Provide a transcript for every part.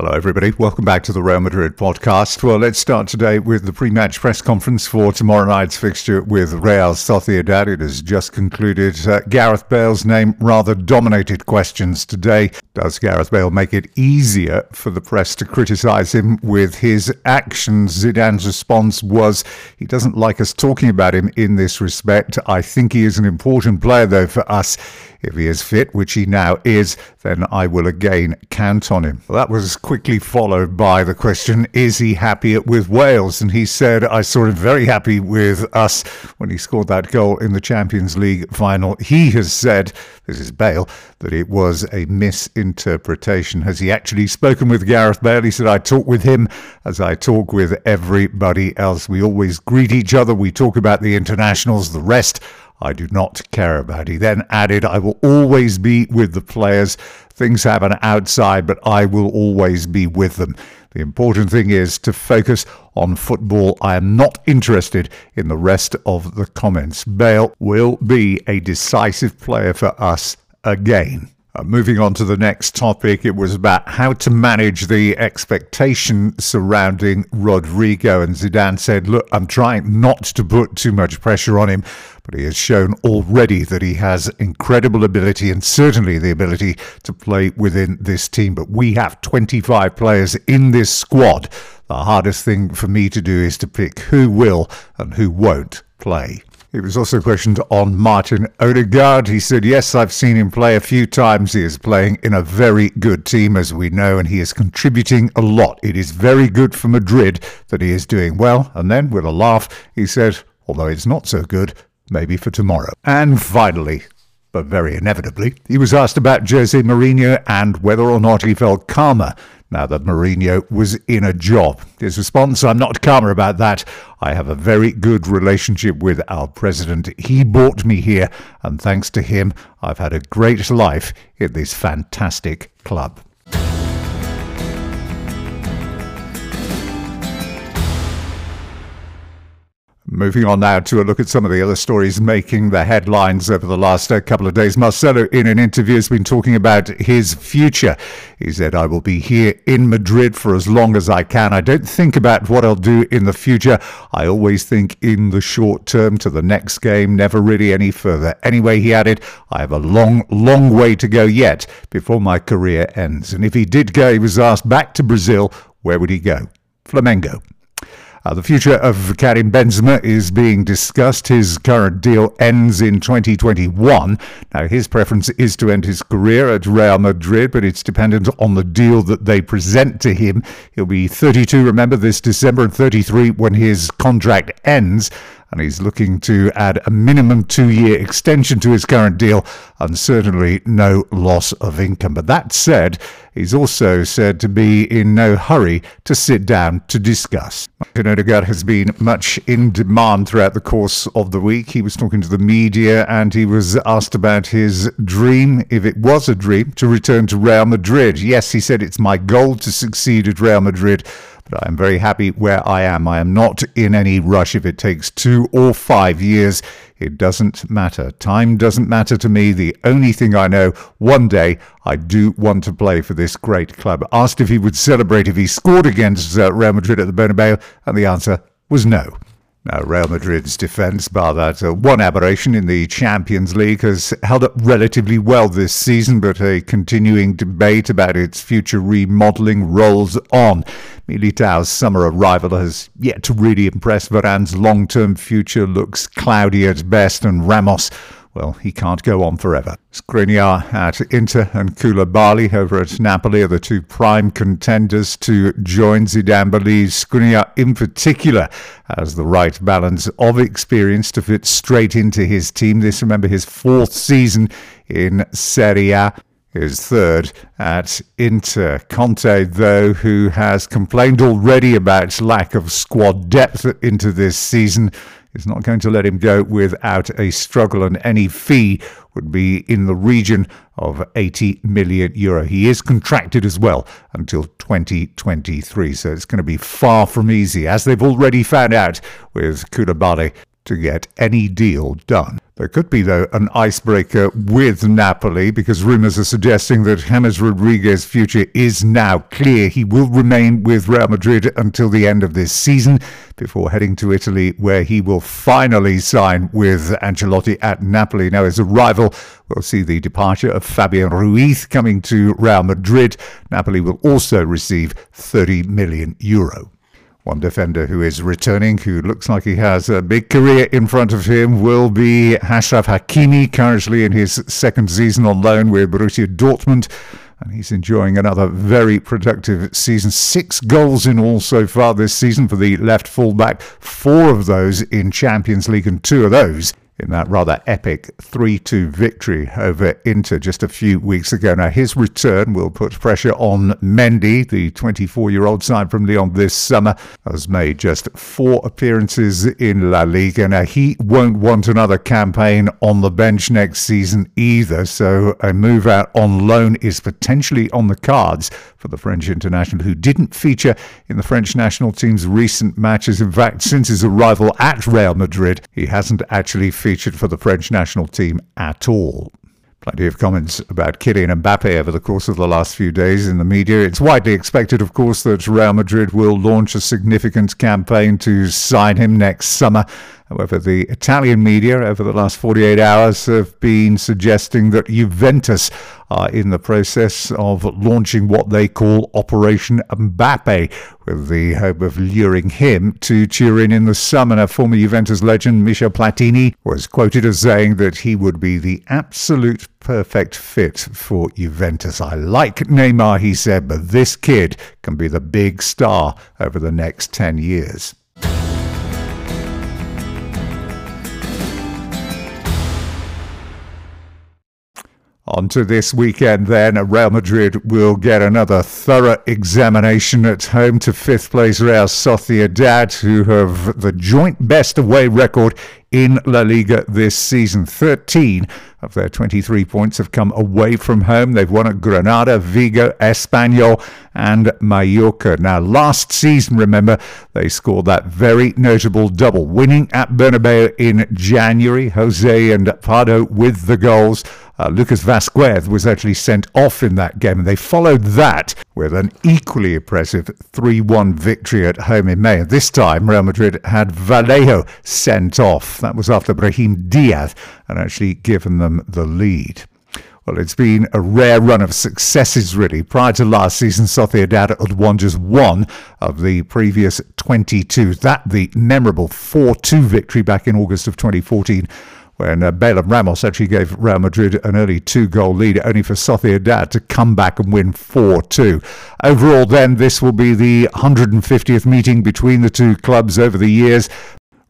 Hello, everybody. Welcome back to the Real Madrid podcast. Well, let's start today with the pre match press conference for tomorrow night's fixture with Real Sociedad. It has just concluded. Uh, Gareth Bale's name rather dominated questions today. Does Gareth Bale make it easier for the press to criticise him with his actions? Zidane's response was he doesn't like us talking about him in this respect. I think he is an important player, though, for us. If he is fit, which he now is, then I will again count on him. Well, that was quickly followed by the question, is he happy with Wales? And he said, I saw him very happy with us when he scored that goal in the Champions League final. He has said, this is Bale, that it was a misinterpretation. Has he actually spoken with Gareth Bale? He said, I talk with him as I talk with everybody else. We always greet each other. We talk about the internationals, the rest I do not care about. He then added, I will always be with the players. Things happen outside, but I will always be with them. The important thing is to focus on football. I am not interested in the rest of the comments. Bale will be a decisive player for us again. Uh, moving on to the next topic, it was about how to manage the expectation surrounding Rodrygo. And Zidane said, Look, I'm trying not to put too much pressure on him, but he has shown already that he has incredible ability and certainly the ability to play within this team. But we have 25 players in this squad. The hardest thing for me to do is to pick who will and who won't play. He was also questioned on Martin Odegaard. He said, Yes, I've seen him play a few times. He is playing in a very good team, as we know, and he is contributing a lot. It is very good for Madrid that he is doing well. And then, with a laugh, he said, Although it's not so good, maybe for tomorrow. And finally, but very inevitably, he was asked about Jose Mourinho and whether or not he felt calmer now that Mourinho was in a job. His response, I'm not calmer about that. I have a very good relationship with our president. He brought me here, and thanks to him, I've had a great life in this fantastic club. Moving on now to a look at some of the other stories making the headlines over the last uh, couple of days. Marcelo, in an interview, has been talking about his future. He said, I will be here in Madrid for as long as I can. I don't think about what I'll do in the future. I always think in the short term to the next game, never really any further. Anyway, he added, I have a long, long way to go yet before my career ends. And if he did go, he was asked back to Brazil, where would he go? Flamengo. Uh, the future of Karim Benzema is being discussed. His current deal ends in 2021. Now, his preference is to end his career at Real Madrid, but it's dependent on the deal that they present to him. He'll be 32, remember, this December, and 33 when his contract ends and he's looking to add a minimum two year extension to his current deal and certainly no loss of income. But that said, he's also said to be in no hurry to sit down to discuss. Martin Odegaard has been much in demand throughout the course of the week. He was talking to the media and he was asked about his dream, if it was a dream, to return to Real Madrid. Yes, he said, it's my goal to succeed at Real Madrid but I'm very happy where I am. I am not in any rush if it takes two or five years. It doesn't matter. Time doesn't matter to me. The only thing I know, one day I do want to play for this great club. Asked if he would celebrate if he scored against uh, Real Madrid at the Bernabeu, and the answer was no. Now, Real Madrid's defence, bar that uh, one aberration in the Champions League, has held up relatively well this season, but a continuing debate about its future remodelling rolls on. Militao's summer arrival has yet to really impress. Varane's long-term future looks cloudy at best, and Ramos well, he can't go on forever. Skriniar at Inter and Koulibaly over at Napoli are the two prime contenders to join Zidane believes Skriniar in particular has the right balance of experience to fit straight into his team. This, remember, his fourth season in Serie A his third at Inter. Conte, though, who has complained already about lack of squad depth into this season, is not going to let him go without a struggle, and any fee would be in the region of 80 million euro. He is contracted as well until 2023, so it's going to be far from easy, as they've already found out with Koulibaly, to get any deal done. There could be, though, an icebreaker with Napoli because rumours are suggesting that James Rodriguez's future is now clear. He will remain with Real Madrid until the end of this season before heading to Italy, where he will finally sign with Ancelotti at Napoli. Now, his arrival will see the departure of Fabian Ruiz coming to Real Madrid. Napoli will also receive 30 million euro. One defender who is returning, who looks like he has a big career in front of him, will be Achraf Hakimi, currently in his second season on loan with Borussia Dortmund. And he's enjoying another very productive season. Six goals in all so far this season for the left fullback, four of those in Champions League, and two of those in that rather epic 3 2 victory over Inter just a few weeks ago. Now, his return will put pressure on Mendy, the 24 year old side from Lyon this summer, has made just four appearances in La Liga. Now, he won't want another campaign on the bench next season either, so a move out on loan is potentially on the cards for the French international, who didn't feature in the French national team's recent matches. In fact, since his arrival at Real Madrid, he hasn't actually featured featured for the French national team at all. Plenty of comments about Kylian Mbappe over the course of the last few days in the media. It's widely expected, of course, that Real Madrid will launch a significant campaign to sign him next summer. However, the Italian media over the last 48 hours have been suggesting that Juventus are in the process of launching what they call Operation Mbappe, with the hope of luring him to Turin in the summer. Former Juventus legend Michel Platini was quoted as saying that he would be the absolute perfect fit for Juventus. I like Neymar, he said, but this kid can be the big star over the next 10 years. On to this weekend, then, Real Madrid will get another thorough examination at home to fifth place Real Sociedad, who have the joint best away record in La Liga this season. 13 of their 23 points have come away from home. They've won at Granada, Vigo, Espanyol, and Mallorca. Now, last season, remember, they scored that very notable double, winning at Bernabeu in January. Jose and Pardo with the goals. Uh, Lucas Vazquez was actually sent off in that game, and they followed that with an equally impressive 3 1 victory at home in May. This time, Real Madrid had Vallejo sent off. That was after Brahim Diaz had actually given them the lead. Well, it's been a rare run of successes, really. Prior to last season, Sociedad had won just one of the previous 22. That, the memorable 4 2 victory back in August of 2014 when uh, Bale and Ramos actually gave Real Madrid an early two goal lead, only for Sociedad to come back and win 4 2. Overall, then, this will be the 150th meeting between the two clubs over the years.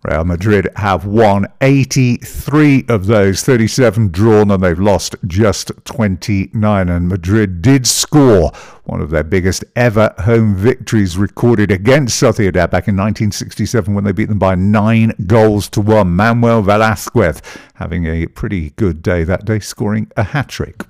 Real Madrid have won 83 of those, 37 drawn, and they've lost just 29. And Madrid did score one of their biggest ever home victories recorded against Sociedad back in 1967 when they beat them by nine goals to one. Manuel Velazquez having a pretty good day that day, scoring a hat trick.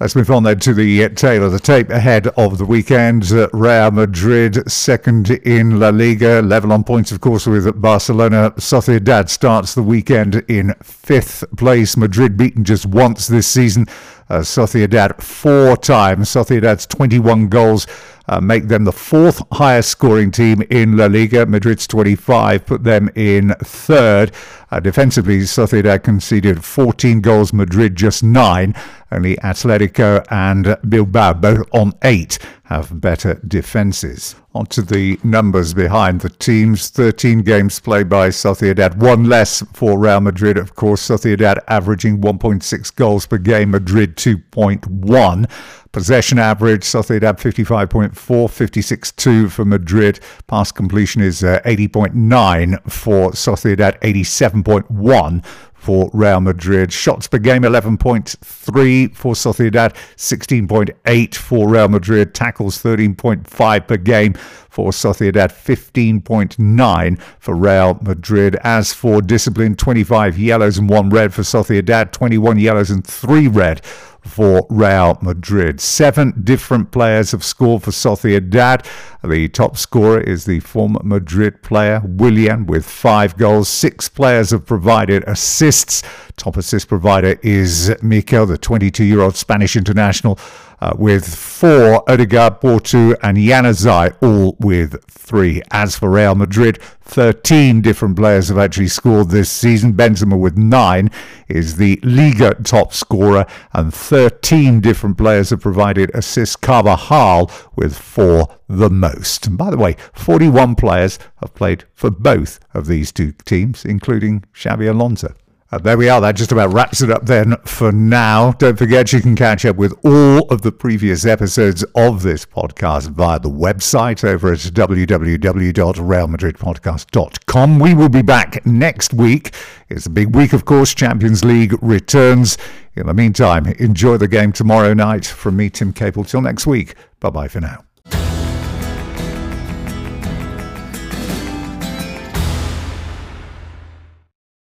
Let's move on then to the tale of the tape ahead of the weekend. Uh, Real Madrid second in La Liga, level on points, of course, with Barcelona. Sociedad starts the weekend in fifth place. Madrid beaten just once this season. Uh, Sociedad four times. Sociedad's 21 goals uh, make them the fourth highest scoring team in La Liga. Madrid's 25 put them in third. Uh, defensively, Sociedad conceded 14 goals, Madrid just nine. Only Atletico and Bilbao, both on eight, have better defences. Onto the numbers behind the teams. 13 games played by Sociedad, one less for Real Madrid, of course. Sociedad averaging 1.6 goals per game, Madrid 2.1. Possession average, Sociedad 55.4, 56.2 for Madrid. Pass completion is uh, 80.9 for Sociedad, 87.1 for Real Madrid. Shots per game 11.3 for Sociedad, 16.8 for Real Madrid. Tackles 13.5 per game for Sociedad, 15.9 for Real Madrid. As for discipline, 25 yellows and 1 red for Sociedad, 21 yellows and 3 red for Real Madrid. Seven different players have scored for Sociedad. The top scorer is the former Madrid player, Willian, with five goals. Six players have provided assists. Top assist provider is Mikel, the 22 year old Spanish international uh, with four, Odegaard, Portu, and Januzaj, all with three. As for Real Madrid, 13 different players have actually scored this season. Benzema with nine is the Liga top scorer, and 13 different players have provided assists. Carvajal with four, the most. And by the way, 41 players have played for both of these two teams, including Xabi Alonso. Uh, there we are. That just about wraps it up then for now. Don't forget you can catch up with all of the previous episodes of this podcast via the website over at www.realmadridpodcast.com. We will be back next week. It's a big week, of course. Champions League returns. In the meantime, enjoy the game tomorrow night. From me, Tim Capel. Till next week. Bye bye for now.